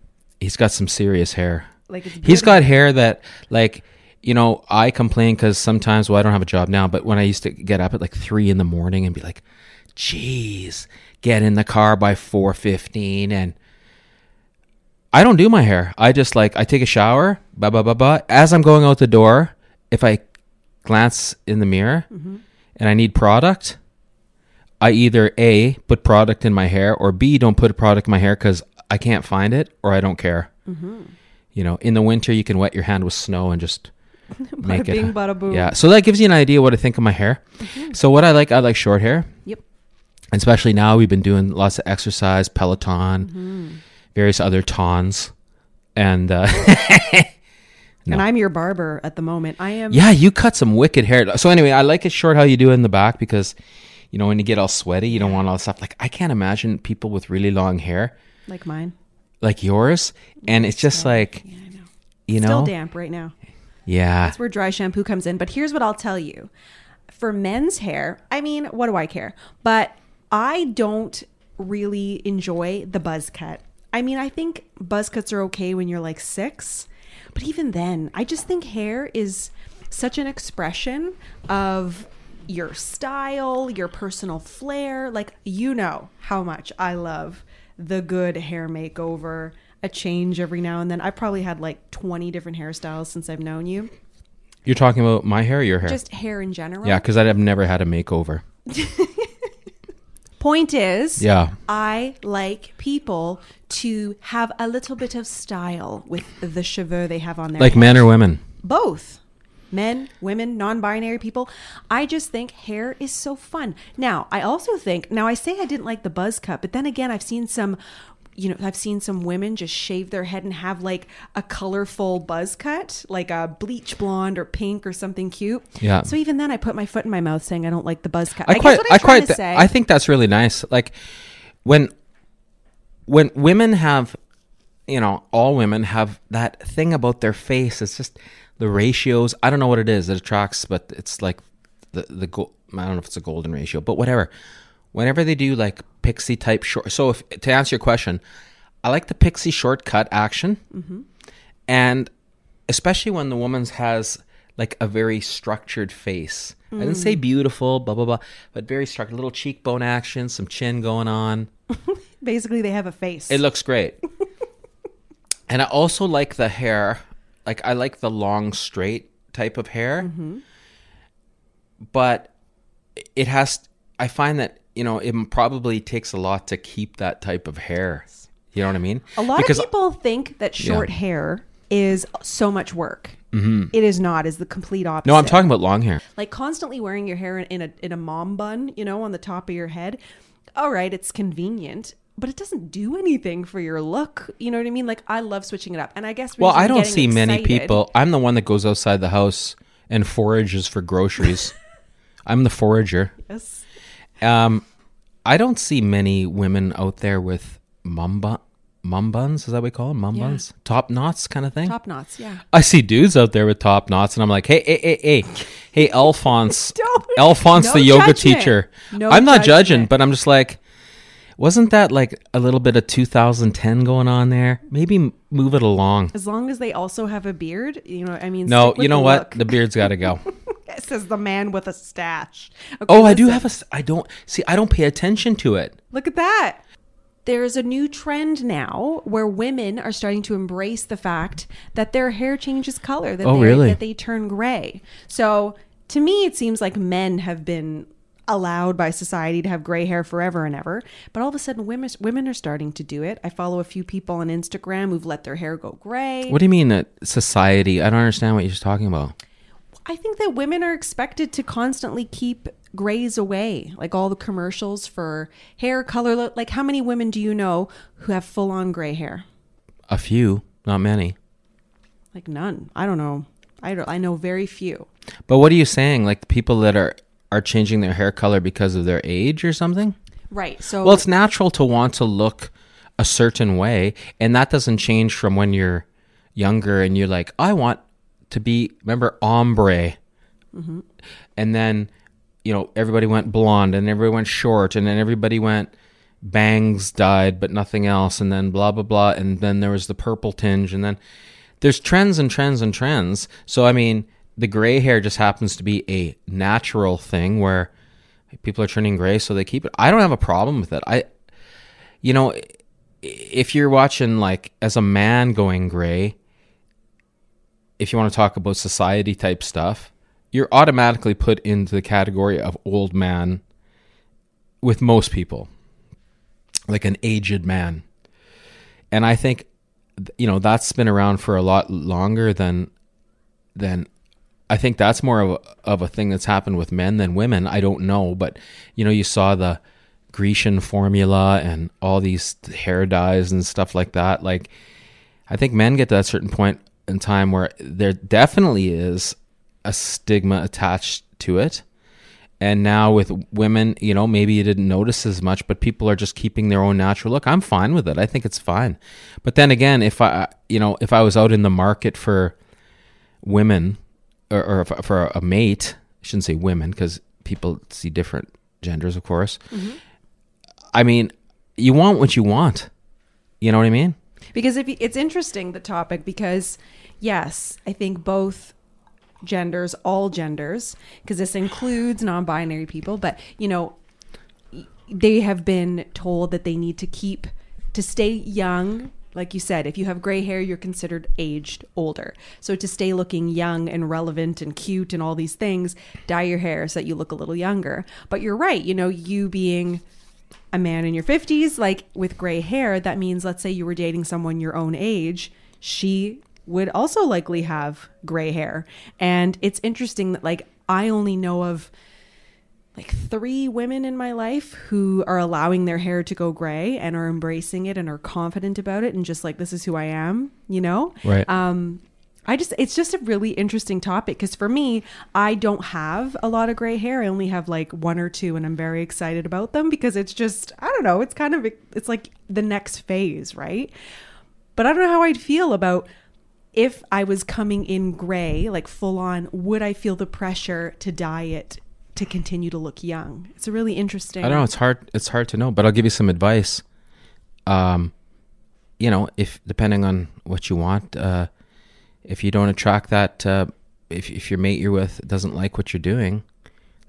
S3: he's got some serious hair.
S1: Like
S3: He's got hair that, like, you know, I complain because sometimes, well, I don't have a job now, but when I used to get up at like three in the morning and be like, "Jeez, get in the car by four fifteen, and I don't do my hair. I just like I take a shower, blah blah blah blah. As I'm going out the door, if I glance in the mirror mm-hmm. and I need product, I either a put product in my hair or b don't put product in my hair because I can't find it or I don't care. Mm-hmm. You know, in the winter you can wet your hand with snow and just make it.
S1: bada.
S3: Yeah, so that gives you an idea what I think of my hair. Mm-hmm. So what I like, I like short hair,
S1: Yep.
S3: especially now. We've been doing lots of exercise, Peloton, mm-hmm. various other tons, and uh, No.
S1: And I'm your barber at the moment. I am.
S3: yeah, you cut some wicked hair. So anyway, I like it short. How you do it in the back because, you know, when you get all sweaty, you don't want all that stuff. Like I can't imagine people with really long hair
S1: Like mine.
S3: like yours, and it's just like,
S1: Yeah, I know.
S3: you know,
S1: Still damp right now.
S3: yeah,
S1: That's where dry shampoo comes in. But here's what I'll tell you. For men's hair, I mean, what do I care? But I don't really enjoy the buzz cut. I mean, I think buzz cuts are okay when you're like six, but even then, I just think hair is such an expression of your style, your personal flair. Like, you know how much I love the good hair makeover, a change every now and then. I've probably had like 20 different hairstyles since I've known you.
S3: You're talking about my hair or your hair?
S1: Just hair in general.
S3: yeah, because I've never had a makeover.
S1: Point is,
S3: Yeah.
S1: I like people to have a little bit of style with the cheveux they have on their
S3: Like
S1: head.
S3: men or women?
S1: both men, women, non-binary people. I just think hair is so fun. Now, I also think now I say I didn't like the buzz cut, but then again, I've seen some you know, I've seen some women just shave their head and have like a colorful buzz cut, like a bleach blonde or pink or something cute.
S3: Yeah.
S1: So even then, I put my foot in my mouth saying I don't like the buzz cut.
S3: I,
S1: I,
S3: quite,
S1: guess what I'm
S3: I quite, th-
S1: say.
S3: I think that's really nice. Like when, when women have, you know, all women have that thing about their face. It's just the ratios. I don't know what it is that attracts, but it's like the the go- I don't know if it's a golden ratio, but whatever. Whenever they do like pixie type short, so if to answer your question, I like the pixie shortcut action,
S1: Mm-hmm.
S3: and especially when the woman's has like a very structured face. I didn't say
S1: Mm.
S3: beautiful, blah blah blah, but very structured. Little cheekbone action, some chin going on.
S1: Basically, they have a face.
S3: It looks great. and I also like the hair. Like I like the long straight type of hair.
S1: Mm-hmm.
S3: But it has I find that, you know, it probably takes a lot to keep that type of hair. You know what I mean?
S1: A lot
S3: Because-
S1: of people think that short
S3: Yeah.
S1: hair is so much work. Mm-hmm. is not. Is the complete opposite.
S3: No, I'm talking about long hair.
S1: like constantly wearing your hair in, in a in a mom bun, you know, on the top of your head. All right, it's convenient, but it doesn't do anything for your look. You know what I mean? Like I love switching it up, and I guess
S3: Well, I don't see many
S1: excited-
S3: people. I'm the one that goes outside the house and forages for groceries. I'm the forager.
S1: Yes.
S3: Um, I don't see many women out there with mum, bu- mum buns. Is that what we call them? Mum
S1: Yeah.
S3: buns? Top knots kind of thing?
S1: Top knots, yeah.
S3: I see dudes out there with top knots, and I'm like, hey, hey, hey, hey, hey, Alphonse,
S1: Don't-
S3: Alphonse,
S1: no
S3: the yoga teacher.
S1: No
S3: I'm not judging, but I'm just like, wasn't that like a little bit of 2010 going on there? Maybe move it along.
S1: As long as they also have a beard, you know, I mean.
S3: No, you know
S1: the
S3: what?
S1: look.
S3: The beard's got to go.
S1: It says the man with a stash. Okay,
S3: Oh, I do have a. I don't see. I don't pay attention to it.
S1: Look at that. There's a new trend now where women are starting to embrace the fact that their hair changes color, that,
S3: Oh,
S1: they,
S3: really?
S1: that they turn gray. So to me, it seems like men have been allowed by society to have gray hair forever and ever. But all of a sudden, women, women are starting to do it. I follow a few people on Instagram who've let their hair go gray.
S3: What do you mean that society? I don't understand what you're talking about.
S1: I think that women are expected to constantly keep grays away, like all the commercials for hair color. Like, how many women do you know who have full on gray hair?
S3: A few, not many.
S1: Like none. I don't know. I don't, I know very few.
S3: But what are you saying? Like people that are are changing their hair color because of their age or something?
S1: Right. So
S3: Well, it's natural to want to look a certain way, and that doesn't change from when you're younger and you're like, I want to be. Remember ombre, mm-hmm. and then you know everybody went blonde, and everybody went short, and then everybody went bangs died but nothing else, and then blah blah blah, and then there was the purple tinge, and then there's trends and trends and trends. So I mean, the gray hair just happens to be a natural thing where people are turning gray, so they keep it. I don't have a problem with it. I, you know, if you're watching like as a man going gray, if you want to talk about society type stuff, you're automatically put into the category of old man with most people, like an aged man. And I think, you know, that's been around for a lot longer than, than I think that's more of a, of a thing that's happened with men than women. I don't know, but you know, you saw the Grecian formula and all these hair dyes and stuff like that. Like, I think men get to that certain point in time where there definitely is a stigma attached to it. And now with women, you know, maybe you didn't notice as much, but people are just keeping their own natural look. I'm fine with it. I think it's fine. But then again, if I, you know, if I was out in the market for women or, or for a mate, I shouldn't say women because people see different genders, of course. Mm-hmm. I mean, you want what you want. You know what I mean?
S1: because if you, it's interesting the topic because yes, I think both genders, all genders, because this includes non-binary people, but you know, they have been told that they need to keep to stay young like you said if you have gray hair you're considered aged older. So to stay looking young and relevant and cute and all these things dye your hair so that you look a little younger. But you're right you know you being a man in your 50s like with gray hair that means let's say you were dating someone your own age she would also likely have gray hair. And it's interesting that like i only know of like three women in my life who are allowing their hair to go gray and are embracing it and are confident about it and just like this is who I am, you know?
S3: Right.
S1: Um I just it's just a really interesting topic cuz for me, I don't have a lot of gray hair. I only have like one or two and I'm very excited about them because it's just I don't know, it's kind of it's like the next phase, right? But I don't know how I'd feel about if I was coming in gray, like full on, would I feel the pressure to dye it to continue to look young? It's a really interesting.
S3: I don't know. It's hard. It's hard to know, but I'll give you some advice. Um, you know, if depending on what you want, uh, if you don't attract that, uh, if if your mate you're with doesn't like what you're doing,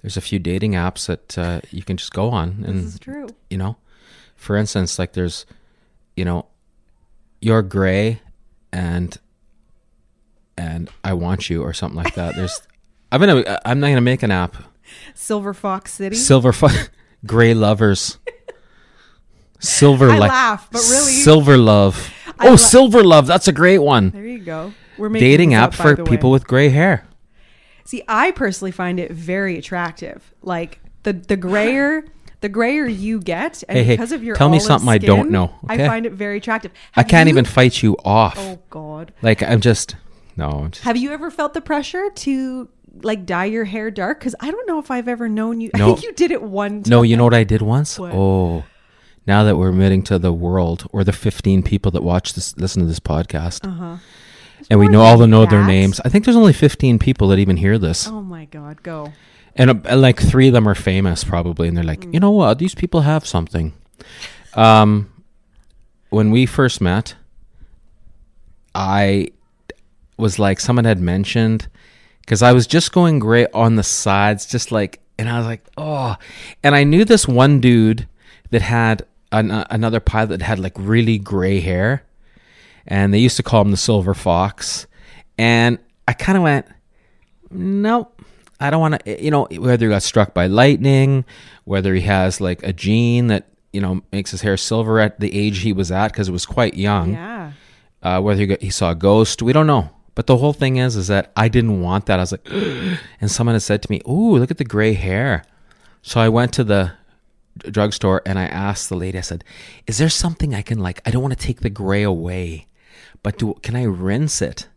S3: there's a few dating apps that uh, you can just go on, and
S1: This is true.
S3: you know, for instance, like there's, you know, you're gray, and and I want you or something like that. There's, I'm gonna, I'm not gonna make an app.
S1: Silver Fox City.
S3: Silver Fox. gray lovers. Silver
S1: I
S3: like
S1: laugh, but really-
S3: silver love.
S1: I
S3: oh,
S1: la-
S3: silver love. That's a great one.
S1: there you go. We're making
S3: Dating app
S1: up,
S3: for people with gray hair.
S1: See, I personally find it very attractive. Like the the grayer, The grayer you get, and
S3: Hey, hey,
S1: because of your
S3: tell me something I don't
S1: skin,
S3: know,
S1: I find it very attractive.
S3: I can't
S1: you-
S3: even fight you off.
S1: Oh God.
S3: Like I'm just no. I'm just,
S1: Have you ever felt the pressure to like dye your hair dark? Because I don't know if I've ever known you.
S3: No.
S1: I think you did it one time.
S3: no, you know what I did once?
S1: What?
S3: Oh, now that we're admitting to the world or the 15 people that watch this, listen to this podcast,
S1: Uh-huh.
S3: and we know all the know their names. I think there's only 15 people that even hear this,
S1: Oh my God, go.
S3: and, uh, like three of them are famous probably, and they're like,
S1: Mm.
S3: you know what? These people have something. Um, when we first met, I was like, someone had mentioned because I was just going gray on the sides, just like, and I was like, oh, and I knew this one dude that had an, uh, another pilot that had like really gray hair, and they used to call him the Silver Fox, and I kind of went, nope. I don't want to, you know, whether he got struck by lightning, whether he has like a gene that, you know, makes his hair silver at the age he was at because it was quite young
S1: Yeah.
S3: uh, whether he, got, he saw a ghost, we don't know. But the whole thing is, is that I didn't want that. I was like, and someone had said to me, "Ooh, look at the gray hair." So I went to the drugstore and I asked the lady. I said, "Is there something I can like? I don't want to take the gray away, but do can I rinse it?"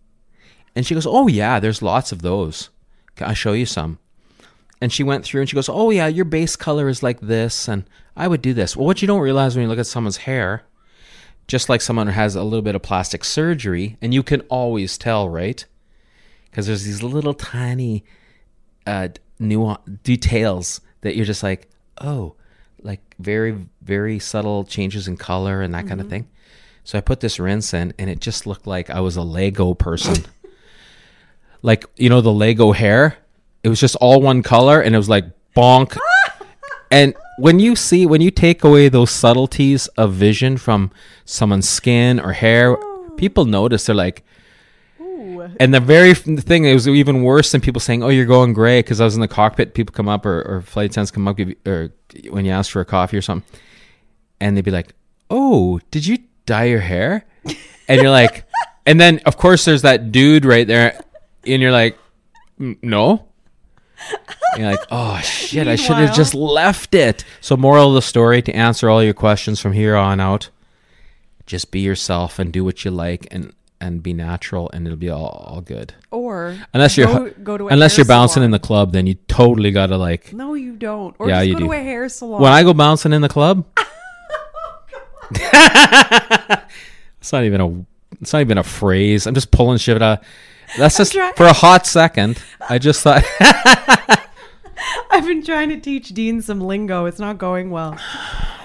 S3: And she goes, "Oh yeah, there's lots of those. Can I show you some?" And she went through and she goes, "Oh yeah, your base color is like this, and I would do this." Well, what you don't realize when you look at someone's hair just like someone who has a little bit of plastic surgery, and you can always tell, right? Because there's these little tiny uh, nuance details that you're just like, oh, like very very subtle changes in color and that kind of thing. So I put this rinse in, and it just looked like I was a Lego person. like you know the Lego hair, it was just all one color, and it was like bonk. and when you see when you take away those subtleties of vision from someone's skin or hair, people notice. They're like,
S1: Ooh.
S3: and the very thing it was even worse than people saying, "Oh, you're going gray," because I was in the cockpit. People come up or, or flight attendants come up, or when you ask for a coffee or something, and they'd be like, "Oh, did you dye your hair?" And you're like, and then of course there's that dude right there, and you're like, "Mm, "No." You're like, oh shit, I should have just left it. So, moral of the story to answer all your questions from here on out, just be yourself and do what you like and and be natural, and it'll be all, all good.
S1: Or
S3: Unless you're
S1: go, go to a
S3: unless you're bouncing
S1: salon.
S3: in the club, then you totally gotta like.
S1: No, you don't. Or
S3: Yeah,
S1: just
S3: you
S1: go
S3: do.
S1: to a hair salon.
S3: When I go bouncing in the club, oh, it's not even a it's not even a phrase. I'm just pulling shit out. That's just
S1: try-
S3: for a hot second. I just thought.
S1: I've been trying to teach Dean some lingo. It's not going well.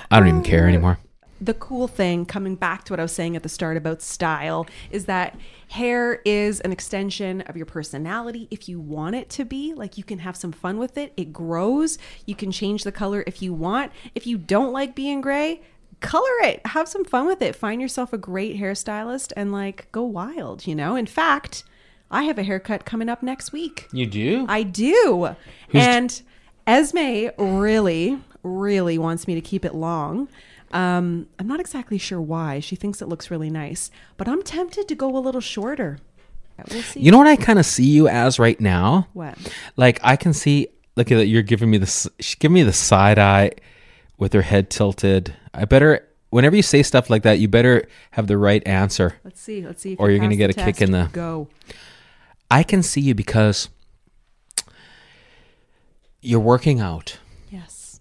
S3: I don't even care anymore.
S1: the cool thing, coming back to what I was saying at the start about style, is that hair is an extension of your personality if you want it to be. Like you can have some fun with it. It grows. You can change the color if you want. If you don't like being gray, color it. Have some fun with it. Find yourself a great hairstylist and like go wild, you know? In fact, I have a haircut coming up next week.
S3: You do?
S1: I do. and Esme really, really wants me to keep it long. Um, I'm not exactly sure why. She thinks it looks really nice, but I'm tempted to go a little shorter. We'll see.
S3: You know what I kind of see you as right now?
S1: what?
S3: Like I can see. Look at that. You're giving me this. She's giving me the side eye with her head tilted. I better. Whenever you say stuff like that, you better have the right answer.
S1: Let's see. Let's see. If
S3: Or
S1: you
S3: you're gonna get a kick in the-
S1: go.
S3: I can see you because you're working out.
S1: Yes.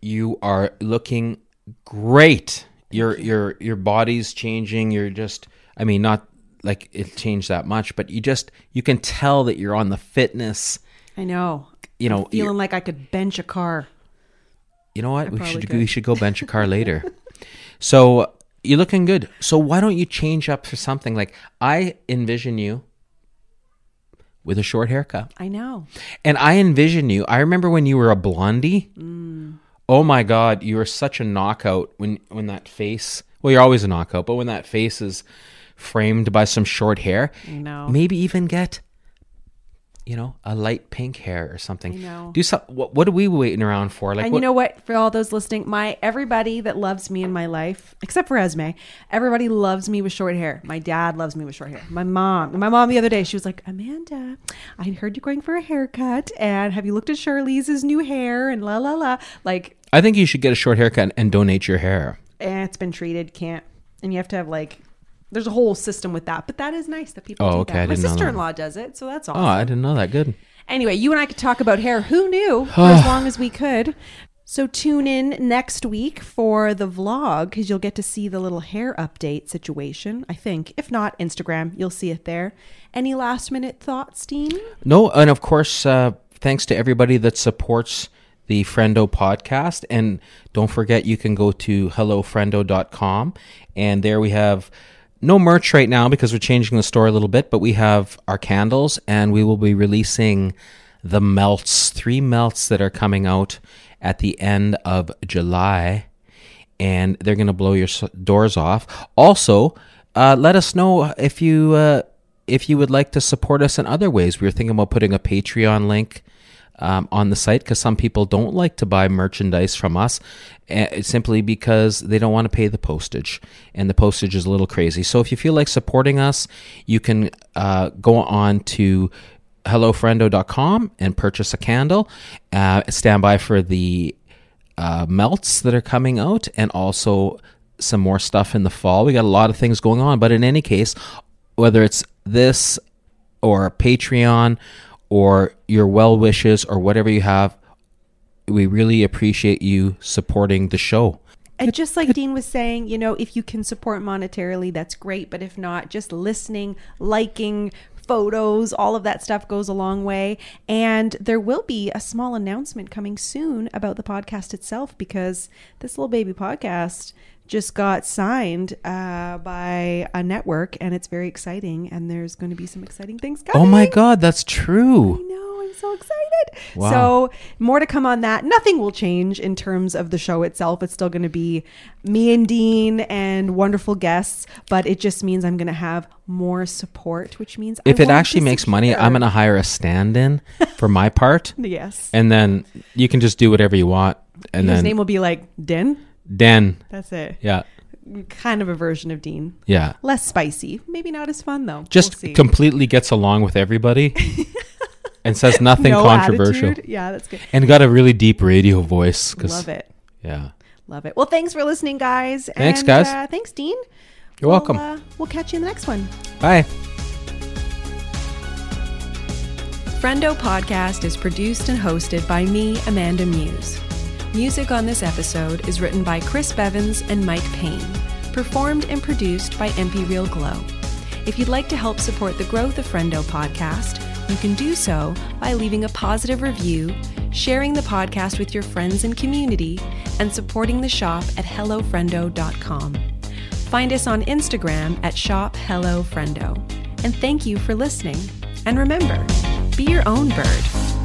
S3: You are looking great. Your your your body's changing. You're just. I mean, not like it changed that much, but you just you can tell that you're on the fitness.
S1: I know.
S3: You know, you're-
S1: Feeling like I could bench a car.
S3: You know what? We should
S1: could.
S3: we should go bench a car later. So you're looking good. So why don't you change up for something like I envision you with a short haircut,
S1: I know.
S3: and I envision you. I remember when you were a blondie.
S1: Mm.
S3: Oh my God, you were such a knockout when when that face. Well, you're always a knockout, but when that face is framed by some short hair,
S1: I know.
S3: maybe even get. You know, a light pink hair or something.
S1: I know.
S3: Do some. What, what are we waiting around for? Like,
S1: and
S3: what,
S1: you know what? For all those listening, my everybody that loves me in my life, except for Esme, everybody loves me with short hair. My dad loves me with short hair. My mom, my mom the other day, she was like, Amanda, I heard you're going for a haircut, and have you looked at Charlize's new hair and la la la? Like
S3: I think you should get a short haircut and donate your hair.
S1: Eh, it's been treated, can't. And you have to have like, there's a whole system with that. But that is nice that people
S3: Oh,
S1: do
S3: okay,
S1: that. My
S3: didn't know that.
S1: sister in law does it, so that's awesome.
S3: Oh, I didn't know that. Good.
S1: Anyway, you and I could talk about hair. Who knew? For as long as we could. So tune in next week for the vlog because you'll get to see the little hair update situation. I think, if not Instagram, you'll see it there. Any last minute thoughts, Dean?
S3: No, and of course, uh, thanks to everybody that supports the Friendo podcast. And don't forget, you can go to hellofriendo.com. And there we have no merch right now because we're changing the store a little bit, but we have our candles and we will be releasing the melts, three melts that are coming out at the end of July. And they're going to blow your doors off. Also, uh, let us know if you uh, if you would like to support us in other ways. We were thinking about putting a Patreon link um, on the site because some people don't like to buy merchandise from us uh, simply because they don't want to pay the postage, and the postage is a little crazy. So if you feel like supporting us, you can uh, go on to hellofriendo.com and purchase a candle. Uh, stand by for the uh, melts that are coming out and also some more stuff in the fall. We got a lot of things going on, but in any case, whether it's this or Patreon or your well wishes or whatever you have, we really appreciate you supporting the show.
S1: And just like Dean was saying, you know, if you can support monetarily, that's great. But if not, just listening, liking, photos, all of that stuff goes a long way. And there will be a small announcement coming soon about the podcast itself because this little baby podcast just got signed uh, by a network and it's very exciting. And there's going to be some exciting things coming.
S3: Oh my God, that's true.
S1: I know. I'm so excited.
S3: Wow.
S1: So, more to come on that. Nothing will change in terms of the show itself. It's still going to be me and Dean and wonderful guests, but it just means I'm going to have more support, which means I
S3: If it actually makes money, I'm going to hire a stand in for my part.
S1: Yes.
S3: And then you can just do whatever you want. And then
S1: His
S3: then
S1: name will be like Den.
S3: Den.
S1: That's it.
S3: Yeah.
S1: Kind of a version of Dean.
S3: Yeah.
S1: Less spicy. Maybe not as fun though.
S3: Just
S1: We'll see.
S3: completely gets along with everybody and says nothing
S1: no
S3: controversial.
S1: attitude. Yeah, that's good.
S3: And got a really deep radio voice. 'cause-
S1: Love it.
S3: Yeah.
S1: Love it. Well, thanks for listening, guys.
S3: Thanks,
S1: And,
S3: guys.
S1: Uh, thanks, Dean.
S3: You're welcome.
S1: We'll, uh, we'll catch you in the next one.
S3: Bye.
S1: Friendo Podcast is produced and hosted by me, Amanda Muse. Music on this episode is written by Chris Bevins and Mike Payne, performed and produced by MP Real Glow. If you'd like to help support the growth of Friendo Podcast, you can do so by leaving a positive review, sharing the podcast with your friends and community, and supporting the shop at hellofriendo.com. Find us on Instagram at shophellofriendo. And thank you for listening. And remember, be your own bird.